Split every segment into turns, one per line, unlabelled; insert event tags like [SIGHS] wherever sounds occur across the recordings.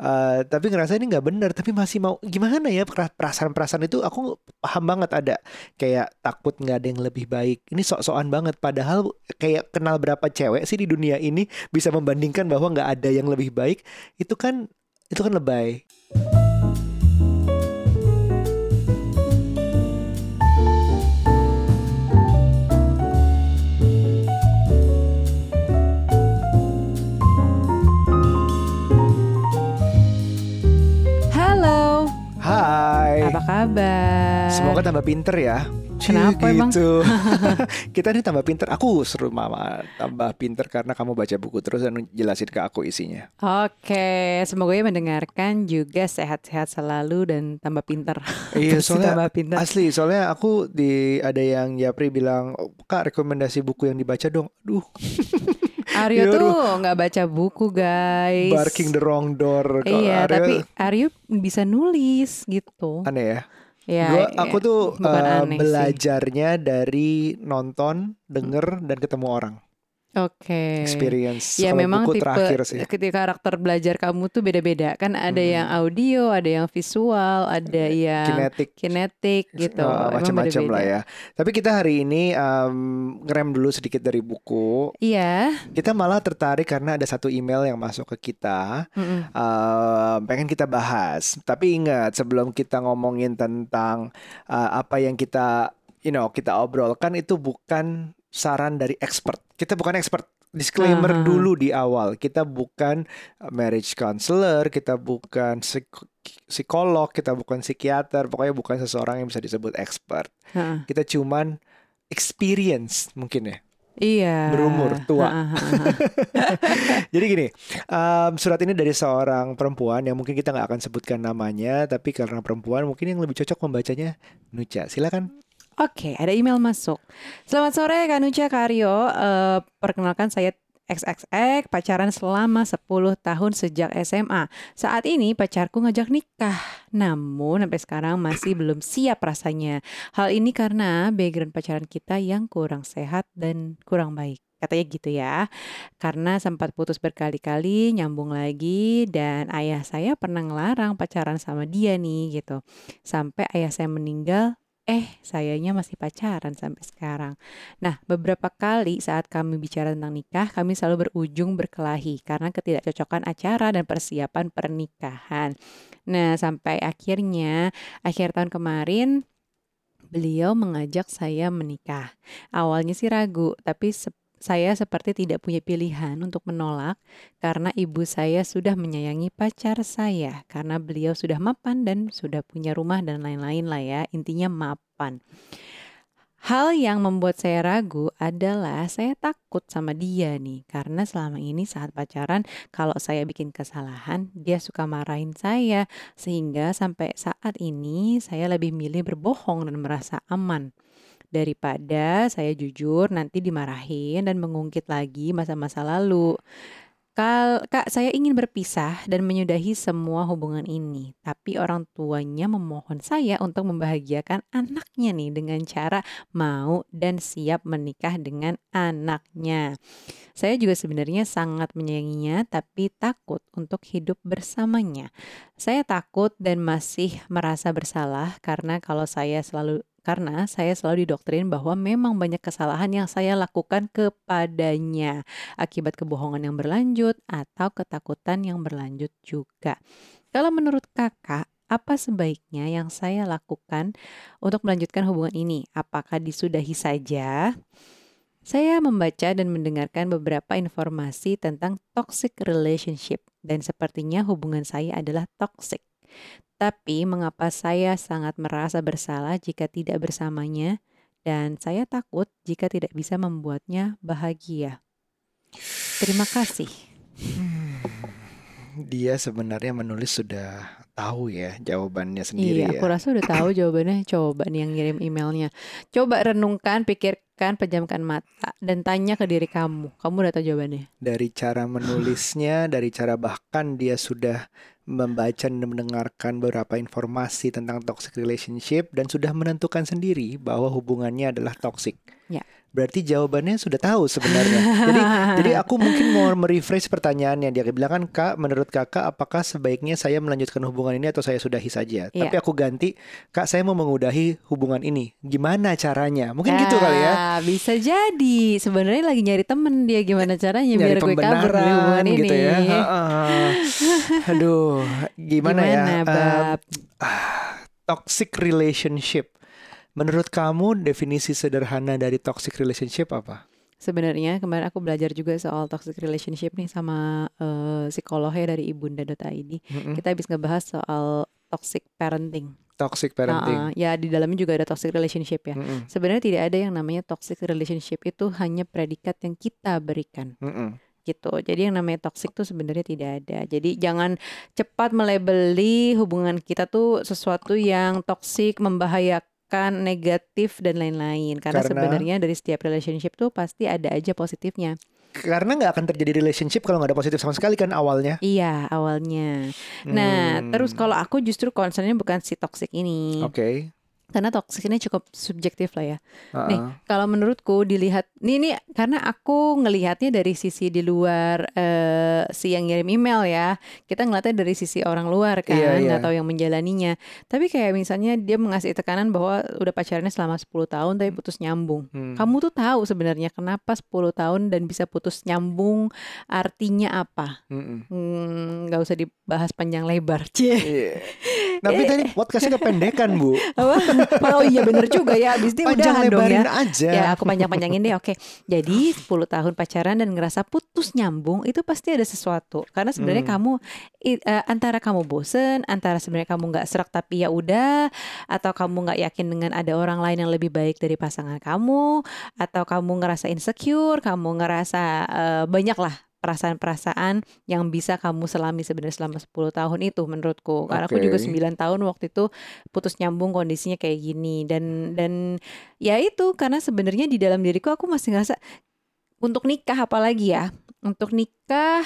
Uh, tapi ngerasa ini nggak benar tapi masih mau gimana ya perasaan-perasaan itu? Aku paham banget ada kayak takut nggak ada yang lebih baik. Ini sok-sokan banget padahal kayak kenal berapa cewek sih di dunia ini bisa membandingkan bahwa nggak ada yang lebih baik? Itu kan itu kan lebay
kabar?
Semoga tambah pinter ya.
Kenapa gitu.
emang? [LAUGHS] [LAUGHS] Kita nih tambah pinter. Aku seru mama tambah pinter karena kamu baca buku terus dan jelasin ke aku isinya.
Oke, semoga ya mendengarkan juga sehat-sehat selalu dan tambah pinter. [LAUGHS]
Iya, soalnya tambah pinter. asli. Soalnya aku di ada yang Yapri bilang, oh, kak rekomendasi buku yang dibaca dong. Duh.
Aryo ya, tuh nggak baca buku guys.
Barking the wrong door.
iya, Aryo... tapi Aryo bisa nulis gitu.
Aneh ya.
Ya,
Gua, aku tuh uh, belajarnya sih. dari nonton, denger, dan ketemu orang.
Oke.
Okay. Experience.
Ya
Kalo
memang
buku
tipe
terakhir sih.
ketika karakter belajar kamu tuh beda-beda kan ada hmm. yang audio, ada yang visual, ada yang
kinetik,
kinetik gitu.
Uh, macam-macam lah ya. Tapi kita hari ini um, ngerem dulu sedikit dari buku.
Iya.
Kita malah tertarik karena ada satu email yang masuk ke kita, mm uh, pengen kita bahas. Tapi ingat sebelum kita ngomongin tentang uh, apa yang kita you know kita obrolkan itu bukan saran dari expert. Kita bukan expert. Disclaimer uh -huh. dulu di awal. Kita bukan uh, marriage counselor, kita bukan psikolog, kita bukan psikiater, pokoknya bukan seseorang yang bisa disebut expert. Uh -huh. Kita cuman experience mungkin ya.
Iya.
Berumur tua. [LAUGHS] Jadi gini, um, surat ini dari seorang perempuan yang mungkin kita nggak akan sebutkan namanya, tapi karena perempuan mungkin yang lebih cocok membacanya Nucha. Silakan.
Oke, ada email masuk. Selamat sore Kanuca Karyo. Uh, perkenalkan saya XXX pacaran selama 10 tahun sejak SMA. Saat ini pacarku ngajak nikah. Namun sampai sekarang masih belum siap rasanya. Hal ini karena background pacaran kita yang kurang sehat dan kurang baik katanya gitu ya. Karena sempat putus berkali-kali, nyambung lagi dan ayah saya pernah ngelarang pacaran sama dia nih gitu. Sampai ayah saya meninggal eh sayanya masih pacaran sampai sekarang. Nah, beberapa kali saat kami bicara tentang nikah, kami selalu berujung berkelahi karena ketidakcocokan acara dan persiapan pernikahan. Nah, sampai akhirnya akhir tahun kemarin beliau mengajak saya menikah. Awalnya sih ragu, tapi saya seperti tidak punya pilihan untuk menolak karena ibu saya sudah menyayangi pacar saya karena beliau sudah mapan dan sudah punya rumah dan lain-lain lah ya. Intinya mapan. Hal yang membuat saya ragu adalah saya takut sama dia nih karena selama ini saat pacaran kalau saya bikin kesalahan dia suka marahin saya sehingga sampai saat ini saya lebih milih berbohong dan merasa aman daripada saya jujur nanti dimarahin dan mengungkit lagi masa-masa lalu. Kal Kak, saya ingin berpisah dan menyudahi semua hubungan ini, tapi orang tuanya memohon saya untuk membahagiakan anaknya nih dengan cara mau dan siap menikah dengan anaknya. Saya juga sebenarnya sangat menyayanginya, tapi takut untuk hidup bersamanya. Saya takut dan masih merasa bersalah karena kalau saya selalu karena saya selalu didoktrin bahwa memang banyak kesalahan yang saya lakukan kepadanya akibat kebohongan yang berlanjut atau ketakutan yang berlanjut juga. Kalau menurut kakak, apa sebaiknya yang saya lakukan untuk melanjutkan hubungan ini? Apakah disudahi saja? Saya membaca dan mendengarkan beberapa informasi tentang toxic relationship dan sepertinya hubungan saya adalah toxic. Tapi mengapa saya sangat merasa bersalah jika tidak bersamanya dan saya takut jika tidak bisa membuatnya bahagia. Terima kasih. Hmm,
dia sebenarnya menulis sudah tahu ya jawabannya sendiri
iya,
ya.
aku rasa udah tahu jawabannya. Coba nih yang ngirim emailnya. Coba renungkan, pikir Silakan pejamkan mata dan tanya ke diri kamu. Kamu udah tahu jawabannya.
Dari cara menulisnya, dari cara bahkan dia sudah membaca dan mendengarkan beberapa informasi tentang toxic relationship dan sudah menentukan sendiri bahwa hubungannya adalah toxic.
Ya.
Berarti jawabannya sudah tahu sebenarnya. jadi [LAUGHS] jadi aku mungkin mau merephrase pertanyaannya. Dia bilang kan Kak, menurut Kakak apakah sebaiknya saya melanjutkan hubungan ini atau saya sudahi saja?
Iya.
Tapi aku ganti, Kak, saya mau mengudahi hubungan ini. Gimana caranya? Mungkin gitu kali ya.
Ah, Bisa jadi. Sebenarnya lagi nyari temen dia gimana caranya biar
Nyari
gue kabur dari hubungan
gitu
ini.
ya. Heeh. Aduh, gimana, ya?
Gimana,
Em,
Bab?
toxic relationship. Menurut kamu definisi sederhana dari toxic relationship apa?
Sebenarnya kemarin aku belajar juga soal toxic relationship nih sama eh, psikolognya dari ibunda.id.
Mm-mm.
Kita habis ngebahas soal toxic parenting.
Toxic parenting.
Ah, ah. ya di dalamnya juga ada toxic relationship ya.
Mm-mm.
Sebenarnya tidak ada yang namanya toxic relationship itu hanya predikat yang kita berikan
Mm-mm.
gitu. Jadi yang namanya toxic tuh sebenarnya tidak ada. Jadi jangan cepat melebeli hubungan kita tuh sesuatu yang toxic, membahayakan, negatif dan lain-lain. Karena,
Karena-
sebenarnya dari setiap relationship tuh pasti ada aja positifnya.
Karena nggak akan terjadi relationship kalau nggak ada positif sama sekali kan awalnya.
Iya, awalnya. Nah,
Hmm.
terus kalau aku justru concernnya bukan si toxic ini.
Oke.
Karena toxic ini cukup subjektif lah ya. Nih,
Uh-uh.
Kalau menurutku dilihat nih nih karena aku ngelihatnya dari sisi di luar eh, si yang ngirim email ya. Kita ngeliatnya dari sisi orang luar kan,
Iya,
nggak
iya.
tahu yang menjalaninya. Tapi kayak misalnya dia mengasih tekanan bahwa udah pacarannya selama 10 tahun tapi putus nyambung.
Hmm.
Kamu tuh tahu sebenarnya kenapa 10 tahun dan bisa putus nyambung artinya apa?
Mm-mm.
Hmm, nggak usah dibahas panjang lebar. Cie.
Iya. Tapi tadi [LAUGHS] podcastnya kependekan bu.
Apa? Oh iya bener juga ya. Abis ini
Panjang
udahan dong ya.
aja.
Ya aku panjang-panjangin deh oke Jadi 10 tahun pacaran dan ngerasa putus nyambung Itu pasti ada sesuatu Karena sebenarnya
Hmm.
kamu eh, Antara kamu bosen Antara sebenarnya kamu nggak serak tapi ya udah Atau kamu nggak yakin dengan ada orang lain yang lebih baik dari pasangan kamu Atau kamu ngerasa insecure Kamu ngerasa eh, banyak lah perasaan-perasaan yang bisa kamu selami sebenarnya selama 10 tahun itu menurutku. Karena aku juga
Oke.
9 tahun waktu itu putus nyambung kondisinya kayak gini dan dan ya itu karena sebenarnya di dalam diriku aku masih ngerasa untuk nikah apalagi ya untuk nikah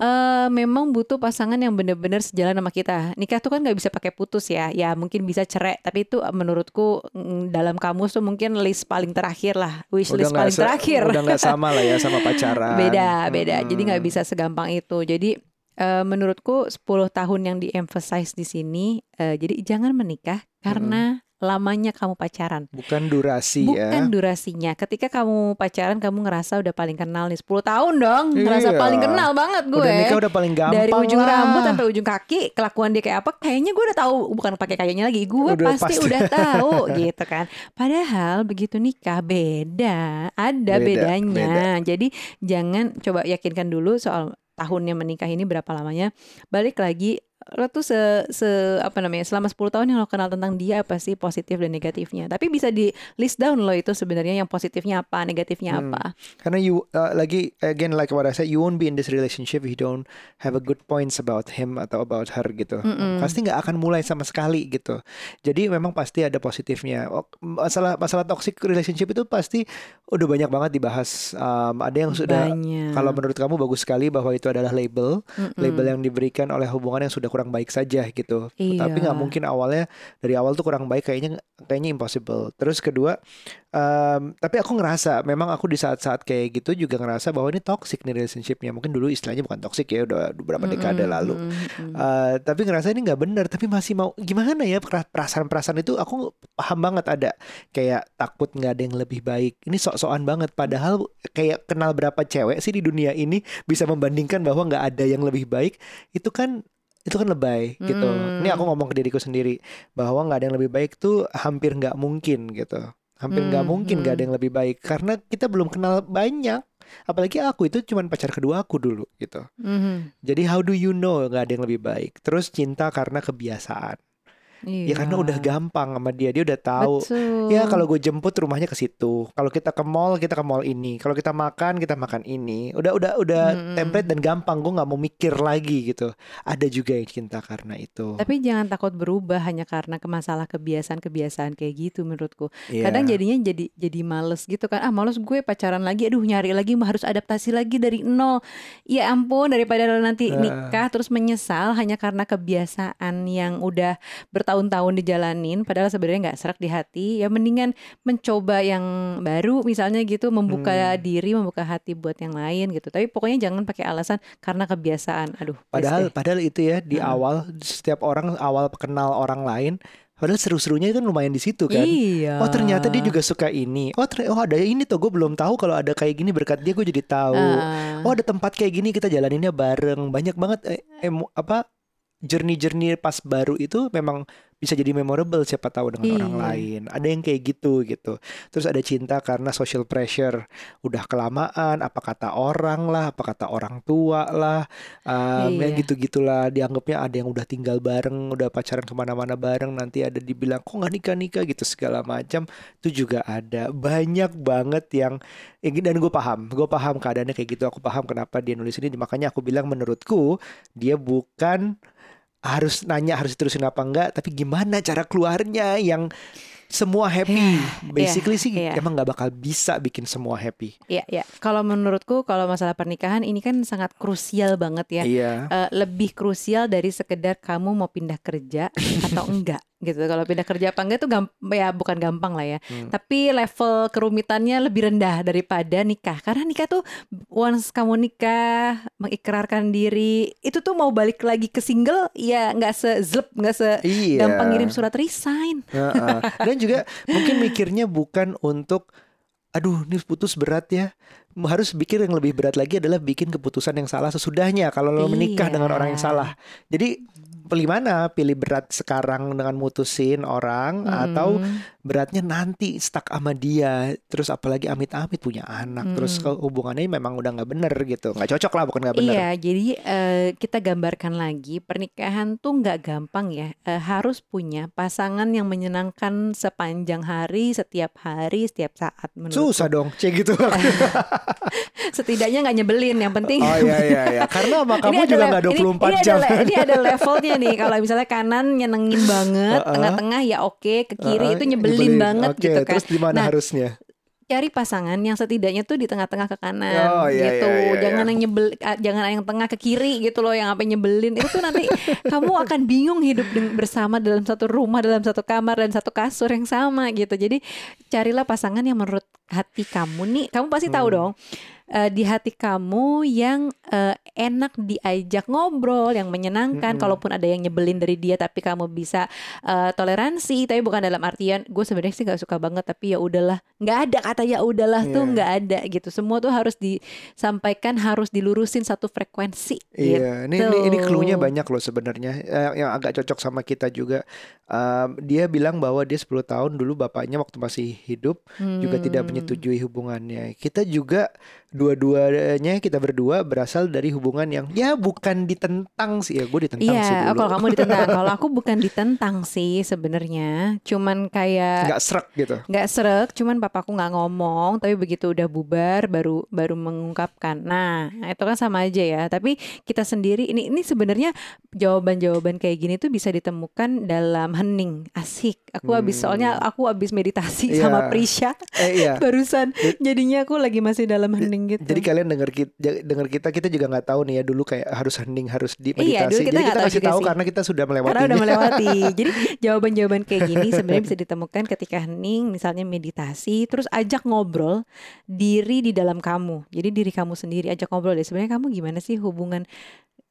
eh memang butuh pasangan yang benar-benar sejalan sama kita. Nikah tuh kan nggak bisa pakai putus ya. Ya mungkin bisa cerai tapi itu eh, menurutku mm, dalam kamus tuh mungkin list paling terakhir lah. Wish list
nggak
paling
se-
terakhir.
Udah nggak sama lah ya sama pacaran. [LAUGHS]
beda beda. Jadi nggak bisa segampang itu. Jadi eh, menurutku 10 tahun yang di emphasize di sini eh, jadi jangan menikah karena lamanya kamu pacaran.
Bukan durasi ya.
bukan durasinya. Ketika kamu pacaran kamu ngerasa udah paling kenal nih. 10 tahun dong ngerasa
Iya.
paling kenal banget gue.
Udah nikah udah paling gampang
dari ujung
lah.
rambut sampai ujung kaki kelakuan dia kayak apa kayaknya gue udah tahu. Bukan pakai kayaknya lagi gue
Udah
pasti,
pasti.
udah tahu [LAUGHS] gitu kan. Padahal begitu nikah beda. Ada
Beda,
bedanya. jadi jangan coba yakinkan dulu soal tahunnya menikah ini berapa lamanya. Balik lagi lo tuh se, se apa namanya selama 10 tahun yang lo kenal tentang dia apa sih positif dan negatifnya tapi bisa di list down lo itu sebenarnya yang positifnya apa negatifnya
Hmm.
apa
Karena you uh, lagi again like what I said, you won't be in this relationship if you don't have a good points about him atau about her gitu.
Mm-mm.
Pasti nggak akan mulai sama sekali gitu. Jadi memang pasti ada positifnya. Oh, Masalah masalah toxic relationship itu pasti udah banyak banget dibahas. Um, ada yang sudah
banyak
kalau menurut kamu bagus sekali bahwa itu adalah label,
Mm-mm.
label yang diberikan oleh hubungan yang sudah kurang baik saja gitu.
Iya.
Tapi nggak mungkin awalnya dari awal tuh kurang baik kayaknya kayaknya impossible. Terus kedua, em, tapi aku ngerasa memang aku di saat-saat kayak gitu juga ngerasa bahwa ini toxic nih relationshipnya. Mungkin dulu istilahnya bukan toxic ya, udah beberapa dekade
Mm-mm,
lalu.
mm-mm.
Eh, tapi ngerasa ini nggak benar tapi masih mau gimana ya pera- perasaan-perasaan itu aku paham banget ada kayak takut nggak ada yang lebih baik ini sok-sokan banget padahal kayak kenal berapa cewek sih di dunia ini bisa membandingkan bahwa nggak ada yang lebih baik itu kan itu kan lebay gitu
Hmm.
ini aku ngomong ke diriku sendiri bahwa nggak ada yang lebih baik tuh hampir nggak mungkin gitu hampir nggak
Hmm,
mungkin nggak ada
hmm.
yang lebih baik karena kita belum kenal banyak apalagi aku itu cuman pacar kedua aku dulu gitu
Mhm.
jadi how do you know nggak ada yang lebih baik? Terus cinta karena kebiasaan. Ya karena
Iya.
udah gampang sama dia, dia udah tahu.
Betul.
Ya kalau gue jemput rumahnya ke situ. Kalau kita ke mall kita ke mall ini. Kalau kita makan kita makan ini. Udah udah udah
Mm-mm.
template dan gampang. Gue nggak mau mikir lagi gitu. Ada juga yang cinta karena itu.
Tapi jangan takut berubah hanya karena ke masalah kebiasaan-kebiasaan kayak gitu menurutku.
Iya.
Kadang jadinya jadi jadi males gitu kan. Ah males gue pacaran lagi, aduh nyari lagi harus adaptasi lagi dari nol. Ya ampun daripada nanti nikah terus menyesal hanya karena kebiasaan yang udah bertahun-tahun dijalanin padahal sebenarnya nggak serak di hati. Ya mendingan mencoba yang baru misalnya gitu, membuka
Hmm.
diri, membuka hati buat yang lain gitu. Tapi pokoknya jangan pakai alasan karena kebiasaan. Aduh,
Padahal
deh.
padahal itu ya di
Heeh.
awal setiap orang awal kenal orang lain. Padahal seru-serunya kan lumayan di situ kan.
Iya.
Oh ternyata dia juga suka ini. Oh ternyata oh ada ini tuh gue belum tahu kalau ada kayak gini berkat dia gue jadi tahu.
Ah.
Oh ada tempat kayak gini kita jalaninnya bareng. Banyak banget eh, emo- apa journey-journey pas baru itu memang bisa jadi memorable siapa tahu dengan orang
Iya.
lain. Ada yang kayak gitu gitu. Terus ada cinta karena social pressure. Udah kelamaan, apa kata orang lah, apa kata orang tua lah, um, ya
Iya.
gitu-gitulah. Dianggapnya ada yang udah tinggal bareng, udah pacaran ke mana-mana bareng. Nanti ada dibilang kok nggak nikah-nikah gitu segala macam. Itu juga ada banyak banget yang ya, dan gue paham, gue paham keadaannya kayak gitu. Aku paham kenapa dia nulis ini. Makanya aku bilang menurutku dia bukan harus nanya harus terusin apa enggak, tapi gimana cara keluarnya yang semua happy. Basically sih
iya.
emang nggak bakal bisa bikin semua happy.
Iya, iya. Kalau menurutku kalau masalah pernikahan ini kan sangat krusial banget ya.
Iya.
Eh, lebih krusial dari sekedar kamu mau pindah kerja [LAUGHS] atau enggak gitu. Kalau pindah kerja apa enggak itu gamp ya bukan gampang lah ya.
Hmm.
Tapi level kerumitannya lebih rendah daripada nikah. Karena nikah tuh once kamu nikah, mengikrarkan diri, itu tuh mau balik lagi ke single ya nggak sezlep, nggak se
Iya.
gampang ngirim surat resign.
Heeh. [LAUGHS] Dan juga mungkin mikirnya bukan untuk aduh ini putus berat ya. Harus pikir yang lebih berat lagi adalah bikin keputusan yang salah sesudahnya kalau lo menikah
Iya.
dengan orang yang salah. Jadi pilih mana? Pilih berat sekarang dengan mutusin orang atau
Mm.
Beratnya nanti stuck sama dia. Terus apalagi amit-amit punya anak. Terus
Hmm.
ke- hubungannya memang udah nggak bener gitu. Nggak cocok lah bukan nggak bener.
Iya, jadi eh, kita gambarkan lagi pernikahan tuh nggak gampang ya. Eh, harus punya pasangan yang menyenangkan sepanjang hari, setiap hari, setiap saat. Menurut
Susah dong, cek gitu. [LAUGHS]
setidaknya nggak nyebelin. Yang penting.
oh iya iya iya. [LAUGHS] Karena sama kamu juga nggak
ini-
24
ini,
jam.
Ada, ini ada levelnya nih. Kalau misalnya kanan nyenengin banget, [LAUGHS] tengah-tengah ya oke, ke kiri
Heeh,
itu nyebelin, banget
Oke,
gitu kan.
Terus di mana
Nah,
harusnya?
cari pasangan yang setidaknya tuh di tengah-tengah ke kanan
Oh, iya,
gitu.
iya, iya,
jangan
iya.
yang nyebel jangan yang tengah ke kiri gitu loh yang apa nyebelin. Itu tuh nanti [LAUGHS] kamu akan bingung hidup bersama dalam satu rumah, dalam satu kamar dan satu kasur yang sama gitu. Jadi carilah pasangan yang menurut hati kamu nih, kamu pasti tahu
Hmm.
dong. Eh, di hati kamu yang eh, enak diajak ngobrol, yang menyenangkan.
Mm-mm.
Kalaupun ada yang nyebelin dari dia, tapi kamu bisa eh, toleransi. Tapi bukan dalam artian gue sebenarnya sih nggak suka banget, tapi ya udahlah. Nggak ada kata ya udahlah tuh
Iya.
nggak ada gitu. Semua tuh harus disampaikan, harus dilurusin satu frekuensi.
Iya, ini,
gitu.
ini ini clue-nya banyak loh sebenarnya Eh, yang agak cocok sama kita juga. Um, dia bilang bahwa dia 10 tahun dulu bapaknya waktu masih hidup juga tidak
Hmm.
menyetujui hubungannya. Kita juga dua-duanya kita berdua berasal dari hubungan yang ya bukan ditentang sih ya, gue ditentang
Iya,
sih dulu.
kalau kamu ditentang, [LAUGHS] kalau aku bukan ditentang sih sebenarnya, cuman kayak
Nggak serak gitu.
nggak serek, cuman papaku nggak ngomong, tapi begitu udah bubar baru baru mengungkapkan. Nah, itu kan sama aja ya. Tapi kita sendiri ini ini sebenarnya jawaban-jawaban kayak gini tuh bisa ditemukan dalam hening, asik. Aku habis
Hmm.
soalnya aku habis meditasi
Iya.
sama Prisha
Eh iya. [LAUGHS]
barusan. Jadinya aku lagi masih dalam hening gitu.
Jadi kalian dengar kita, dengar kita, kita juga nggak tahu nih ya dulu kayak harus hening, harus di
Iya, dulu
meditasi.
kita
Jadi kita
tahu
kasih tahu
sih.
karena kita sudah melewati.
Karena udah melewati. [LAUGHS] Jadi jawaban-jawaban kayak gini sebenarnya bisa ditemukan ketika hening, misalnya meditasi, terus ajak ngobrol diri di dalam kamu. Jadi diri kamu sendiri ajak ngobrol deh. Sebenarnya kamu gimana sih hubungan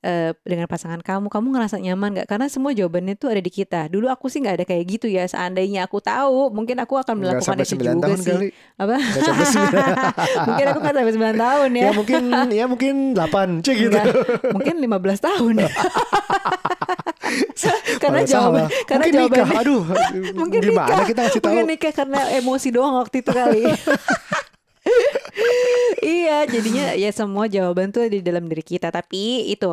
eh, dengan pasangan kamu? Kamu ngerasa nyaman nggak? Karena semua jawabannya itu ada di kita. Dulu aku sih nggak ada kayak gitu ya. Seandainya aku tahu, mungkin aku akan melakukan
sampai
itu
9
juga
tahun
sih.
kali.
Apa?
Nggak sampai 9 [LAUGHS]
mungkin aku nggak sampai 9 tahun ya.
ya mungkin ya mungkin 8 cek gitu.
Enggak, mungkin 15 tahun. [LAUGHS] karena jawaban karena
mungkin
jawaban
nikah. Aduh, [LAUGHS]
mungkin
gimana
nikah
kita kasih tahu?
mungkin nikah karena emosi doang waktu itu kali iya jadinya ya semua jawaban tuh di dalam diri kita tapi itu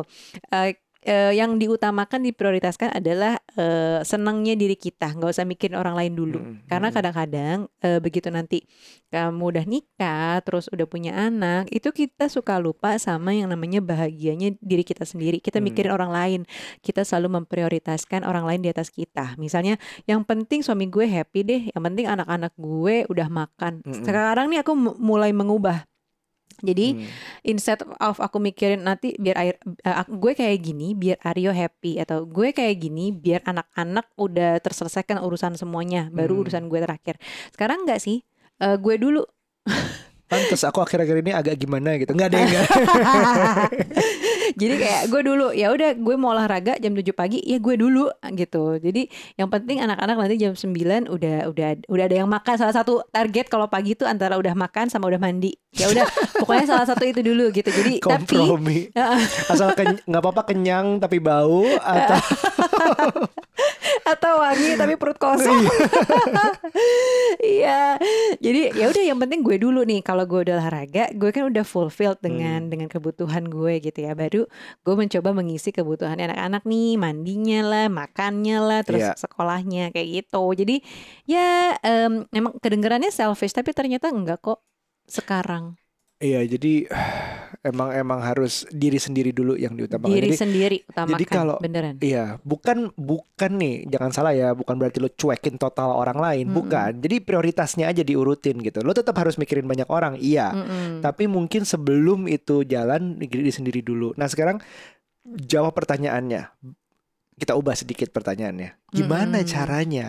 eh, uh, yang diutamakan diprioritaskan adalah uh, senangnya diri kita, nggak usah mikirin orang lain dulu. Hmm. Karena kadang-kadang uh, begitu nanti kamu udah nikah, terus udah punya anak, itu kita suka lupa sama yang namanya bahagianya diri kita sendiri. Kita mikirin orang lain, kita selalu memprioritaskan orang lain di atas kita. Misalnya, yang penting suami gue happy deh, yang penting anak-anak gue udah makan. Hmm. Sekarang nih aku mulai mengubah jadi hmm. instead of aku mikirin nanti biar air uh, gue kayak gini biar Aryo happy atau gue kayak gini biar anak-anak udah terselesaikan urusan semuanya baru hmm. urusan gue terakhir. Sekarang enggak sih? Uh, gue dulu [LAUGHS]
Pantes aku akhir-akhir ini agak gimana gitu. Enggak ada enggak. [LAUGHS]
Jadi kayak gue dulu ya udah gue mau olahraga jam 7 pagi ya gue dulu gitu. Jadi yang penting anak-anak nanti jam 9 udah udah udah ada yang makan. Salah satu target kalau pagi itu antara udah makan sama udah mandi. Ya udah [LAUGHS] pokoknya salah satu itu dulu gitu. Jadi
Kompromi. tapi [LAUGHS] asal nggak apa-apa kenyang tapi bau atau
atau wangi tapi perut kosong. [LAUGHS] Iya. Jadi ya udah yang penting gue dulu nih kalau gue udah olahraga, gue kan udah fulfilled dengan hmm. dengan kebutuhan gue gitu ya. Baru gue mencoba mengisi kebutuhan anak-anak nih, mandinya lah, makannya lah, terus yeah. sekolahnya kayak gitu. Jadi ya um, memang kedengarannya selfish tapi ternyata enggak kok sekarang.
Iya, jadi [SIGHS] emang emang harus diri sendiri dulu yang diutamakan.
Diri
jadi,
sendiri utamakan.
Jadi kalau
beneran.
Iya, bukan bukan nih, jangan salah ya, bukan berarti lo cuekin total orang lain, mm -mm. bukan. Jadi prioritasnya aja diurutin gitu. Lo tetap harus mikirin banyak orang, iya. Mm -mm. Tapi mungkin sebelum itu jalan diri sendiri dulu. Nah, sekarang jawab pertanyaannya. Kita ubah sedikit pertanyaannya. Gimana mm -mm. caranya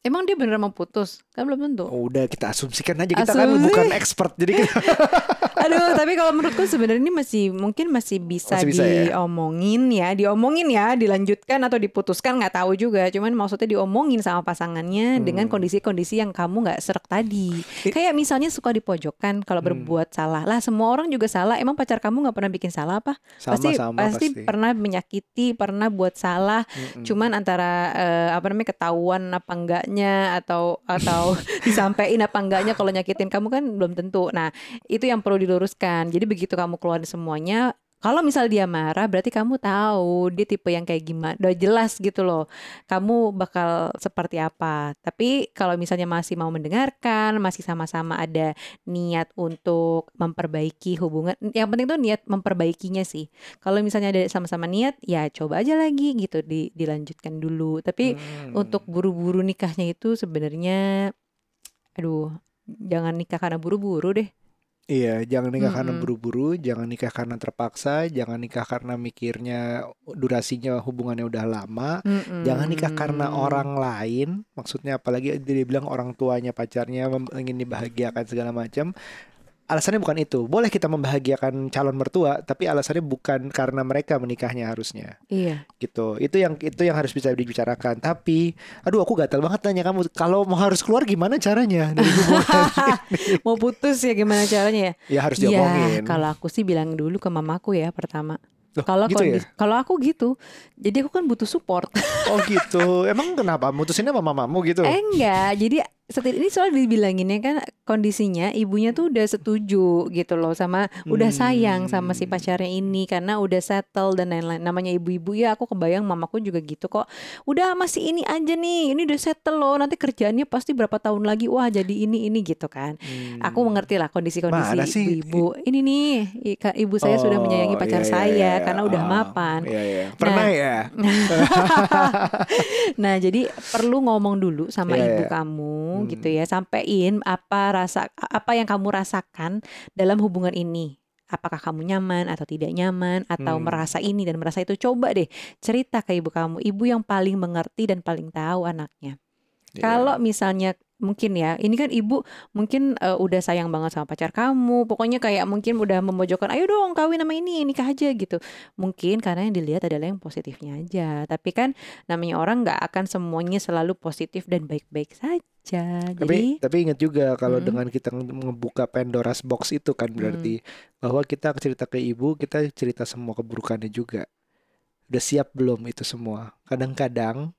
Emang dia beneran mau putus? Kan belum tentu.
Oh, udah kita asumsikan aja kita kan Asumsi. kan bukan expert jadi kita [LAUGHS]
Aduh, tapi kalau menurutku sebenarnya ini masih mungkin masih bisa, masih bisa ya? diomongin ya? ya, diomongin ya, dilanjutkan atau diputuskan nggak tahu juga. Cuman maksudnya diomongin sama pasangannya hmm. dengan kondisi-kondisi yang kamu nggak serak tadi. It, Kayak misalnya suka dipojokkan kalau hmm. berbuat salah. Lah semua orang juga salah. Emang pacar kamu nggak pernah bikin salah apa?
Sama,
pasti,
sama,
pasti pasti pernah menyakiti, pernah buat salah. Hmm. Cuman antara uh, apa namanya ketahuan apa enggak enggaknya atau atau [LAUGHS] disampaikan apa enggaknya kalau nyakitin kamu kan belum tentu. Nah, itu yang perlu diluruskan. Jadi begitu kamu keluar semuanya, kalau misal dia marah, berarti kamu tahu dia tipe yang kayak gimana. Udah jelas gitu loh. Kamu bakal seperti apa. Tapi kalau misalnya masih mau mendengarkan, masih sama-sama ada niat untuk memperbaiki hubungan. Yang penting tuh niat memperbaikinya sih. Kalau misalnya ada sama-sama niat, ya coba aja lagi gitu di, dilanjutkan dulu. Tapi hmm. untuk buru-buru nikahnya itu sebenarnya aduh, jangan nikah karena buru-buru deh.
Iya, jangan nikah karena buru-buru, jangan nikah karena terpaksa, jangan nikah karena mikirnya durasinya hubungannya udah lama, mm jangan nikah karena orang lain, maksudnya apalagi dia bilang orang tuanya pacarnya ingin dibahagiakan segala macam alasannya bukan itu. Boleh kita membahagiakan calon mertua, tapi alasannya bukan karena mereka menikahnya harusnya.
Iya.
Gitu. Itu yang itu yang harus bisa dibicarakan. Tapi, aduh aku gatal banget tanya kamu kalau mau harus keluar gimana caranya dari [LAUGHS]
mau putus ya gimana caranya ya?
Ya harus iya, diomongin.
Ya, kalau aku sih bilang dulu ke mamaku ya pertama. Kalau gitu ya? kalau aku gitu, jadi aku kan butuh support.
Oh gitu. Emang kenapa? Mutusinnya sama mamamu gitu?
Eh, enggak. Jadi setir ini soal dibilanginnya kan kondisinya ibunya tuh udah setuju gitu loh sama hmm. udah sayang sama si pacarnya ini karena udah settle dan lain-lain. Namanya ibu-ibu ya aku kebayang mamaku juga gitu kok. Udah masih ini aja nih ini udah settle loh nanti kerjaannya pasti berapa tahun lagi wah jadi ini ini gitu kan. Hmm. aku mengerti lah kondisi-kondisi ibu-ibu. Ini nih ibu saya oh, sudah menyayangi pacar iya, iya, saya iya, karena udah oh, mapan.
iya, iya. pernah nah, ya? [LAUGHS]
Nah jadi perlu ngomong dulu sama iya, ibu iya. kamu hmm. gitu ya sampaikan apa rasa apa yang kamu rasakan dalam hubungan ini apakah kamu nyaman atau tidak nyaman atau hmm. merasa ini dan merasa itu coba deh cerita ke ibu kamu ibu yang paling mengerti dan paling tahu anaknya yeah. kalau misalnya mungkin ya. Ini kan ibu mungkin uh, udah sayang banget sama pacar kamu. Pokoknya kayak mungkin udah memojokkan ayo dong kawin nama ini nikah aja gitu. Mungkin karena yang dilihat adalah yang positifnya aja. Tapi kan namanya orang nggak akan semuanya selalu positif dan baik-baik saja.
Tapi Jadi, tapi ingat juga kalau hmm. dengan kita membuka Pandora's box itu kan berarti hmm. bahwa kita cerita ke ibu kita cerita semua keburukannya juga. Udah siap belum itu semua? Kadang-kadang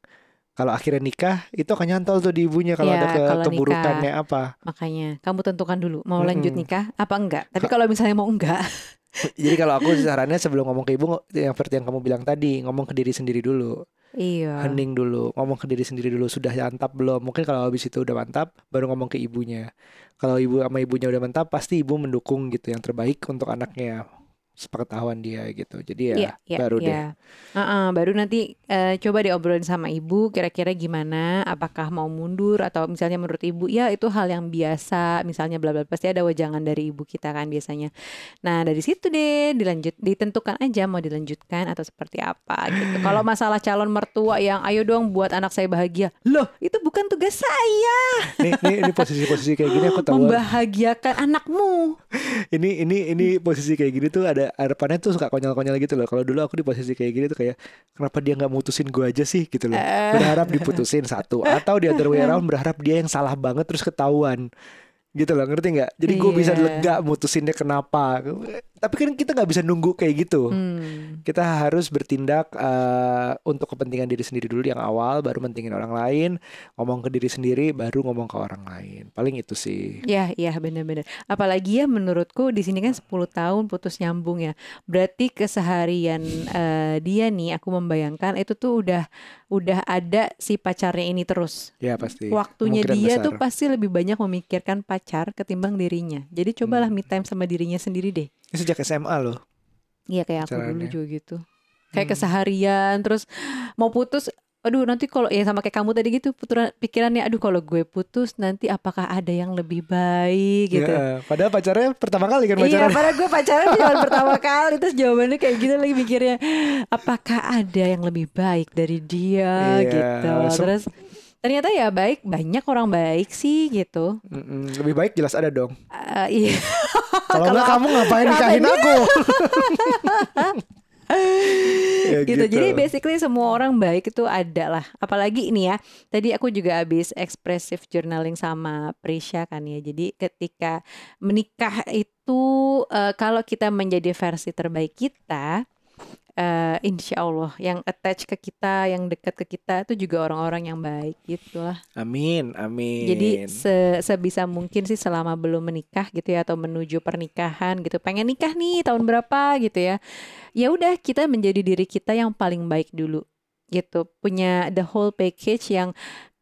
kalau akhirnya nikah itu akan nyantol tuh di ibunya kalau ya, ada ke kalau keburukannya nikah, apa.
Makanya kamu tentukan dulu mau hmm. lanjut nikah apa enggak. Tapi kalau misalnya mau enggak [LAUGHS]
Jadi kalau aku sarannya sebelum ngomong ke ibu yang seperti yang kamu bilang tadi, ngomong ke diri sendiri dulu.
Iya.
Hening dulu, ngomong ke diri sendiri dulu sudah mantap belum? Mungkin kalau habis itu udah mantap, baru ngomong ke ibunya. Kalau ibu sama ibunya udah mantap, pasti ibu mendukung gitu yang terbaik untuk anaknya sepengetahuan dia gitu. Jadi ya
Iya, iya,
baru
iya.
deh.
Heeh, baru nanti eh, coba diobrolin sama ibu kira-kira gimana, apakah mau mundur atau misalnya menurut ibu ya itu hal yang biasa, misalnya bla bla pasti ada wejangan dari ibu kita kan biasanya. Nah, dari situ deh dilanjut ditentukan aja mau dilanjutkan atau seperti apa gitu. Kalau masalah calon mertua yang ayo dong buat anak saya bahagia. Loh, itu bukan tugas saya.
Nih, nih, ini posisi-posisi kayak gini aku tahu.
Membahagiakan anakmu.
Ini ini ini posisi kayak gini tuh ada harapannya tuh suka konyol-konyol gitu loh. Kalau dulu aku di posisi kayak gini tuh kayak kenapa dia nggak mutusin gue aja sih gitu loh.
Eh.
Berharap diputusin satu atau di other way [LAUGHS] around berharap dia yang salah banget terus ketahuan. Gitu loh, ngerti nggak? Jadi gue bisa
Iya.
lega mutusinnya kenapa. Tapi kan kita nggak bisa nunggu kayak gitu.
Hmm.
Kita harus bertindak eh, untuk kepentingan diri sendiri dulu yang awal, baru mentingin orang lain, ngomong ke diri sendiri, baru ngomong ke orang lain. Paling itu sih.
Ya, ya benar-benar. Apalagi ya menurutku di sini kan 10 tahun putus nyambung ya. Berarti keseharian eh, dia nih aku membayangkan itu tuh udah udah ada si pacarnya ini terus.
Ya pasti.
Waktunya
Kemungkinan
dia
besar.
tuh pasti lebih banyak memikirkan pacar ketimbang dirinya. Jadi cobalah
Hmm.
me time sama dirinya sendiri deh.
Ini sejak SMA loh.
Iya kayak aku dulu juga gitu. Kayak
Hmm.
keseharian terus mau putus Aduh nanti kalau ya sama kayak kamu tadi gitu putra- pikirannya aduh kalau gue putus nanti apakah ada yang lebih baik gitu.
Ya, padahal pacarnya pertama kali kan
Iya,
pacaran.
padahal gue pacaran cuma [LAUGHS] pertama kali terus jawabannya kayak gitu lagi mikirnya apakah ada yang lebih baik dari dia
Iya,
gitu. Terus ternyata ya baik banyak orang baik sih gitu.
Mm-mm, lebih baik jelas ada dong.
Eh, iya. [LAUGHS]
Kalau enggak kamu ngapain nikahin aku? [LAUGHS] Ya,
gitu.
gitu.
Jadi basically semua orang baik itu ada lah. Apalagi ini ya. Tadi aku juga habis expressive journaling sama Prisha kan ya. Jadi ketika menikah itu eh, kalau kita menjadi versi terbaik kita eh insya Allah yang attach ke kita, yang dekat ke kita itu juga orang-orang yang baik gitu lah.
Amin, amin.
Jadi se- sebisa mungkin sih selama belum menikah gitu ya atau menuju pernikahan gitu. Pengen nikah nih tahun berapa gitu ya. Ya udah kita menjadi diri kita yang paling baik dulu gitu. Punya the whole package yang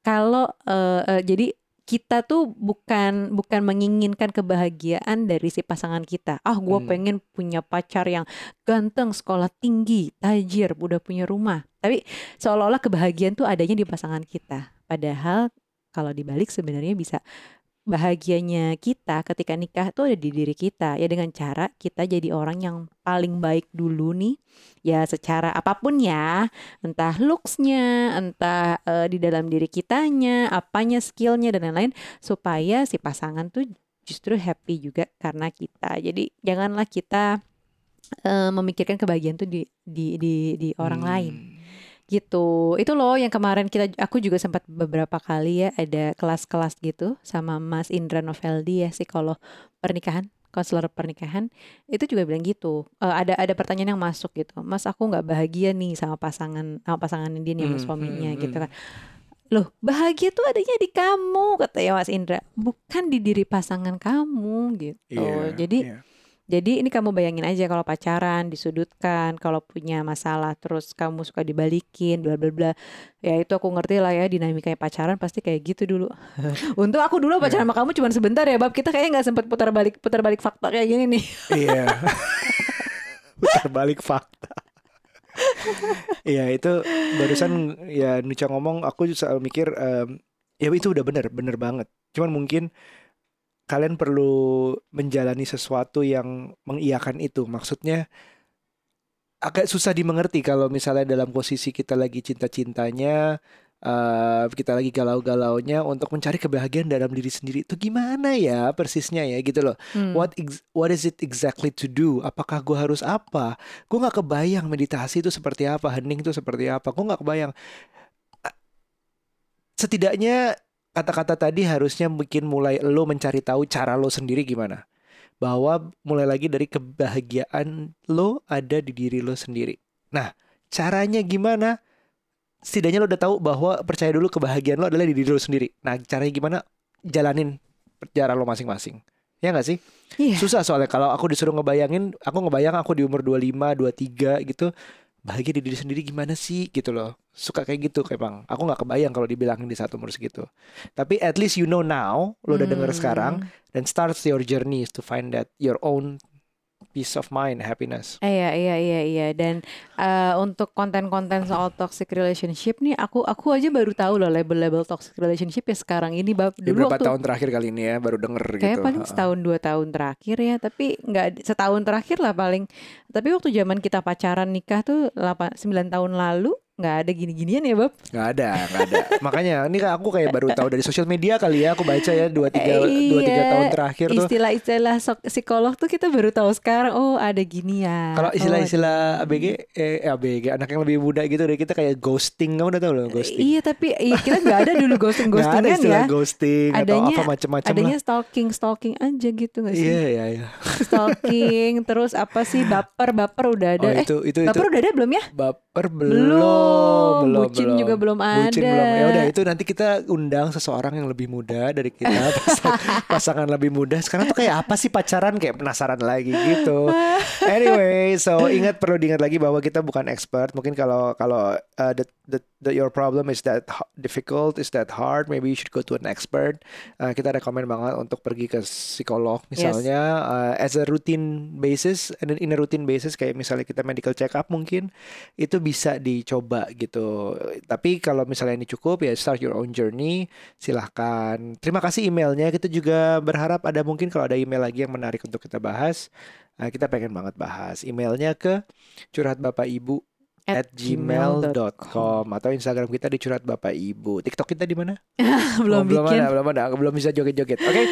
kalau eh, eh, jadi kita tuh bukan bukan menginginkan kebahagiaan dari si pasangan kita. Ah, gua
Hmm.
pengen punya pacar yang ganteng, sekolah tinggi, tajir, udah punya rumah. Tapi seolah-olah kebahagiaan tuh adanya di pasangan kita. Padahal kalau dibalik sebenarnya bisa bahagianya kita ketika nikah tuh ada di diri kita. Ya dengan cara kita jadi orang yang paling baik dulu nih. Ya secara apa pun ya. Entah looksnya entah eh, di dalam diri kitanya apanya skillnya dan lain-lain. Supaya si pasangan tuh justru happy juga karena kita. Jadi janganlah kita eh, memikirkan kebahagiaan tuh di di di, di orang
Hmm.
lain gitu. Itu loh yang kemarin kita aku juga sempat beberapa kali ya ada kelas-kelas gitu sama Mas Indra Noveldi ya psikolog pernikahan konselor pernikahan. Itu juga bilang gitu Eh, ada ada pertanyaan yang masuk gitu. Mas aku nggak bahagia nih sama pasangan sama pasangan dia nih sama
Hmm,
suaminya
hmm,
gitu
hmm.
kan. Loh bahagia tuh adanya di kamu katanya Mas Indra. Bukan di diri pasangan kamu gitu.
Iya,
jadi
iya.
Jadi ini kamu bayangin aja kalau pacaran disudutkan, kalau punya masalah terus kamu suka dibalikin, bla bla bla. Ya itu aku ngerti lah ya dinamikanya pacaran pasti kayak gitu dulu. [LAUGHS] Untuk aku dulu pacaran sama kamu cuma sebentar ya, bab kita kayaknya nggak sempet putar balik putar balik fakta kayak gini nih. [LAUGHS]
Iya. [LAUGHS] Putar balik fakta. Iya itu barusan ya Nucha ngomong aku selalu mikir em, ya itu udah bener bener banget. Cuman mungkin kalian perlu menjalani sesuatu yang mengiyakan itu. Maksudnya agak susah dimengerti kalau misalnya dalam posisi kita lagi cinta-cintanya eh, kita lagi galau-galaunya untuk mencari kebahagiaan dalam diri sendiri itu gimana ya persisnya ya gitu loh
Hmm.
what ex- what is it exactly to do? Apakah gue harus apa? Gue nggak kebayang meditasi itu seperti apa, hening itu seperti apa. Gue nggak kebayang. Setidaknya kata-kata tadi harusnya bikin mulai lo mencari tahu cara lo sendiri gimana. Bahwa mulai lagi dari kebahagiaan lo ada di diri lo sendiri. Nah, caranya gimana? Setidaknya lo udah tahu bahwa percaya dulu kebahagiaan lo adalah di diri lo sendiri. Nah, caranya gimana? Jalanin cara lo masing-masing Ya gak sih?
Iya.
Susah soalnya kalau aku disuruh ngebayangin, aku ngebayang aku di umur 25, 23 gitu, bahagia di diri sendiri gimana sih gitu loh. Suka kayak gitu kayak bang. Aku nggak kebayang kalau dibilangin di satu umur segitu. Tapi at least you know now, lo udah denger
Hmm.
sekarang, dan starts your journey to find that your own peace of mind, happiness.
Iya iya iya iya dan eh, untuk konten-konten soal toxic relationship nih aku aku aja baru tahu loh label-label toxic relationship ya sekarang ini bab
Di
dulu
beberapa
waktu
tahun terakhir kali ini ya baru denger
kayak
gitu.
paling
Ha-ha.
setahun dua tahun terakhir ya tapi nggak setahun terakhir lah paling tapi waktu zaman kita pacaran nikah tuh 8 9 tahun lalu nggak ada gini-ginian ya bab
Nggak ada, nggak ada. [LAUGHS] Makanya ini aku kayak baru tahu dari sosial media kali ya. Aku baca ya dua tiga dua tiga
Iya,
tahun terakhir tuh.
istilah-istilah sok- psikolog tuh kita baru tahu sekarang oh ada gini ya
Kalau
Oh,
istilah-istilah ABG, eh ABG, anak yang lebih muda gitu dari kita kayak ghosting, kamu udah tahu loh ghosting?
Iya tapi iya, kita nggak ada dulu [LAUGHS] ghosting
Nggak ada
ghostingan
istilah
ya.
ghosting atau
Adanya-
apa macam-macam
Adanya
lah.
stalking stalking aja gitu nggak sih?
Iya iya iya. [LAUGHS]
Stalking terus apa sih baper baper udah ada.
Oh
eh
itu itu itu
baper udah ada belum ya?
baper
Belum.
Belum, belum,
Bucin juga belum
Bucin
ada.
belum. Ya udah itu nanti kita undang seseorang yang lebih muda dari kita, [LAUGHS] pasang- pasangan lebih muda. Sekarang tuh kayak apa sih pacaran kayak penasaran lagi gitu. Anyway, so ingat perlu diingat lagi bahwa kita bukan expert. Mungkin kalau kalau uh, the, the, the your problem is that difficult, is that hard, maybe you should go to an expert. Uh, kita rekomend banget untuk pergi ke psikolog misalnya uh, as a routine basis and in a routine basis kayak misalnya kita medical check up mungkin itu bisa dicoba gitu. Tapi kalau misalnya ini cukup ya start your own journey. Silahkan. Terima kasih emailnya. Kita juga berharap ada mungkin kalau ada email lagi yang menarik untuk kita bahas. Nah, kita pengen banget bahas. Emailnya ke curhat bapak ibu at gmail.com atau Instagram kita di curhat bapak ibu. TikTok kita di mana? [LAUGHS]
belum
Oh, belum
bikin.
ada, belum ada, belum bisa joget-joget. Oke,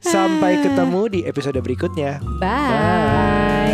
sampai [SIGHS] ketemu di episode berikutnya.
Bye.